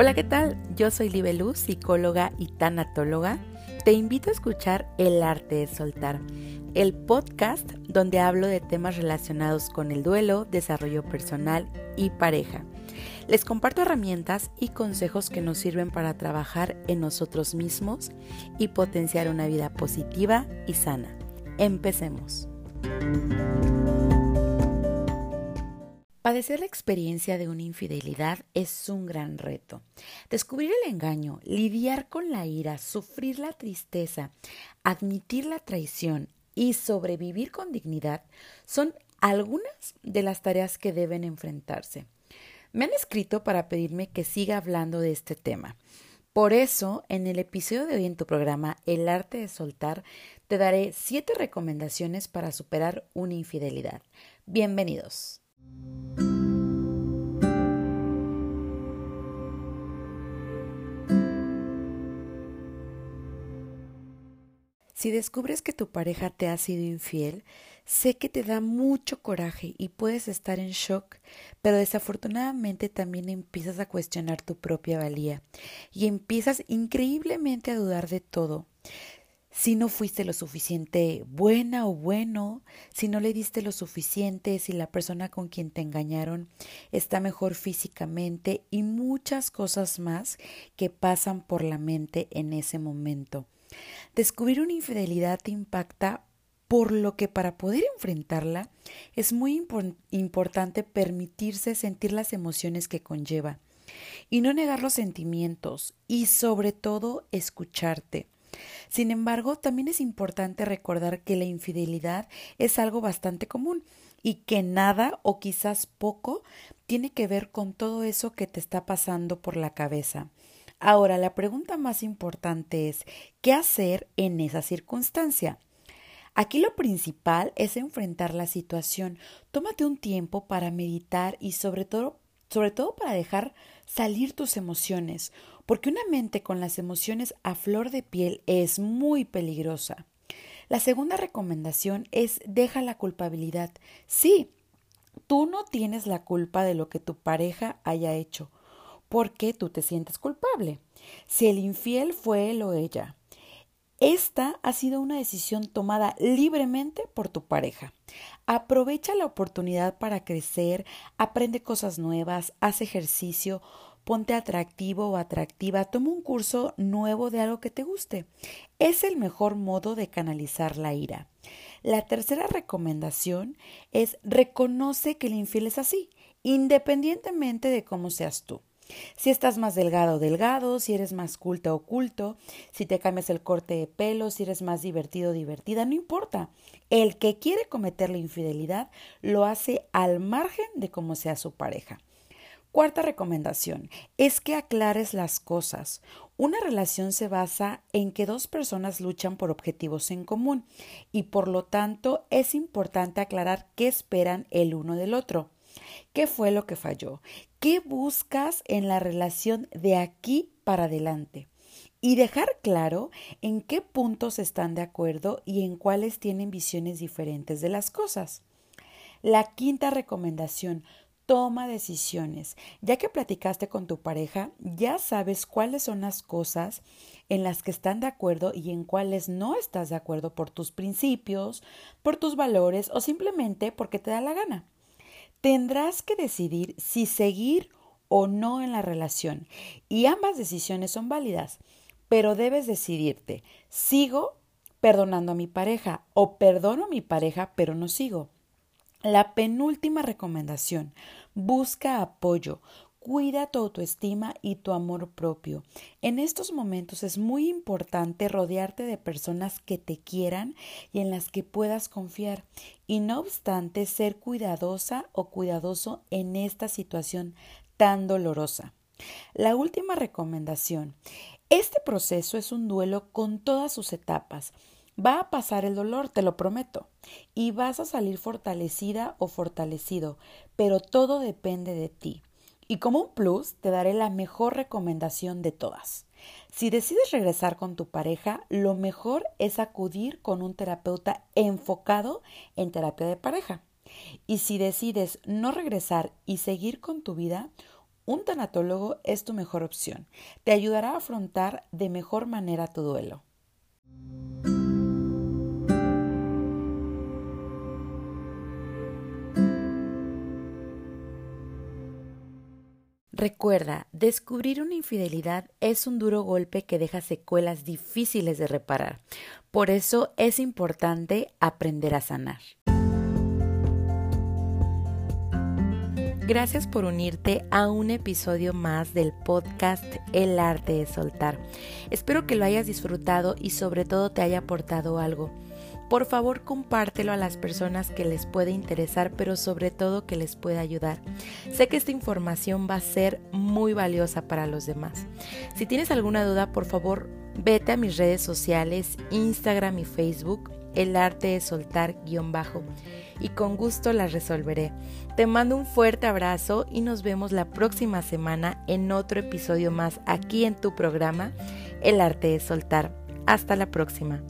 Hola, ¿qué tal? Yo soy Libeluz, psicóloga y tanatóloga. Te invito a escuchar El arte de soltar, el podcast donde hablo de temas relacionados con el duelo, desarrollo personal y pareja. Les comparto herramientas y consejos que nos sirven para trabajar en nosotros mismos y potenciar una vida positiva y sana. Empecemos. Padecer la experiencia de una infidelidad es un gran reto. Descubrir el engaño, lidiar con la ira, sufrir la tristeza, admitir la traición y sobrevivir con dignidad son algunas de las tareas que deben enfrentarse. Me han escrito para pedirme que siga hablando de este tema. Por eso, en el episodio de hoy en tu programa El arte de soltar, te daré siete recomendaciones para superar una infidelidad. Bienvenidos. Si descubres que tu pareja te ha sido infiel, sé que te da mucho coraje y puedes estar en shock, pero desafortunadamente también empiezas a cuestionar tu propia valía y empiezas increíblemente a dudar de todo. Si no fuiste lo suficiente buena o bueno, si no le diste lo suficiente, si la persona con quien te engañaron está mejor físicamente y muchas cosas más que pasan por la mente en ese momento. Descubrir una infidelidad te impacta por lo que para poder enfrentarla es muy importante permitirse sentir las emociones que conlleva y no negar los sentimientos y sobre todo escucharte. Sin embargo, también es importante recordar que la infidelidad es algo bastante común y que nada o quizás poco tiene que ver con todo eso que te está pasando por la cabeza. Ahora, la pregunta más importante es, ¿qué hacer en esa circunstancia? Aquí lo principal es enfrentar la situación. Tómate un tiempo para meditar y sobre todo, sobre todo para dejar salir tus emociones, porque una mente con las emociones a flor de piel es muy peligrosa. La segunda recomendación es deja la culpabilidad. Sí, tú no tienes la culpa de lo que tu pareja haya hecho porque tú te sientes culpable. Si el infiel fue él o ella, esta ha sido una decisión tomada libremente por tu pareja. Aprovecha la oportunidad para crecer, aprende cosas nuevas, haz ejercicio, ponte atractivo o atractiva, toma un curso nuevo de algo que te guste. Es el mejor modo de canalizar la ira. La tercera recomendación es reconoce que el infiel es así, independientemente de cómo seas tú. Si estás más delgado o delgado, si eres más culta o culto, si te cambias el corte de pelo, si eres más divertido o divertida, no importa. El que quiere cometer la infidelidad lo hace al margen de cómo sea su pareja. Cuarta recomendación es que aclares las cosas. Una relación se basa en que dos personas luchan por objetivos en común y por lo tanto es importante aclarar qué esperan el uno del otro. ¿Qué fue lo que falló? ¿Qué buscas en la relación de aquí para adelante? Y dejar claro en qué puntos están de acuerdo y en cuáles tienen visiones diferentes de las cosas. La quinta recomendación, toma decisiones. Ya que platicaste con tu pareja, ya sabes cuáles son las cosas en las que están de acuerdo y en cuáles no estás de acuerdo por tus principios, por tus valores o simplemente porque te da la gana. Tendrás que decidir si seguir o no en la relación y ambas decisiones son válidas, pero debes decidirte, ¿sigo perdonando a mi pareja o perdono a mi pareja pero no sigo? La penúltima recomendación, busca apoyo. Cuida tu autoestima y tu amor propio. En estos momentos es muy importante rodearte de personas que te quieran y en las que puedas confiar y no obstante ser cuidadosa o cuidadoso en esta situación tan dolorosa. La última recomendación. Este proceso es un duelo con todas sus etapas. Va a pasar el dolor, te lo prometo, y vas a salir fortalecida o fortalecido, pero todo depende de ti. Y como un plus, te daré la mejor recomendación de todas. Si decides regresar con tu pareja, lo mejor es acudir con un terapeuta enfocado en terapia de pareja. Y si decides no regresar y seguir con tu vida, un tanatólogo es tu mejor opción. Te ayudará a afrontar de mejor manera tu duelo. Recuerda, descubrir una infidelidad es un duro golpe que deja secuelas difíciles de reparar. Por eso es importante aprender a sanar. Gracias por unirte a un episodio más del podcast El arte de soltar. Espero que lo hayas disfrutado y sobre todo te haya aportado algo. Por favor, compártelo a las personas que les puede interesar, pero sobre todo que les pueda ayudar. Sé que esta información va a ser muy valiosa para los demás. Si tienes alguna duda, por favor, vete a mis redes sociales, Instagram y Facebook, el arte de soltar guion bajo, y con gusto las resolveré. Te mando un fuerte abrazo y nos vemos la próxima semana en otro episodio más aquí en tu programa, El arte de soltar. Hasta la próxima.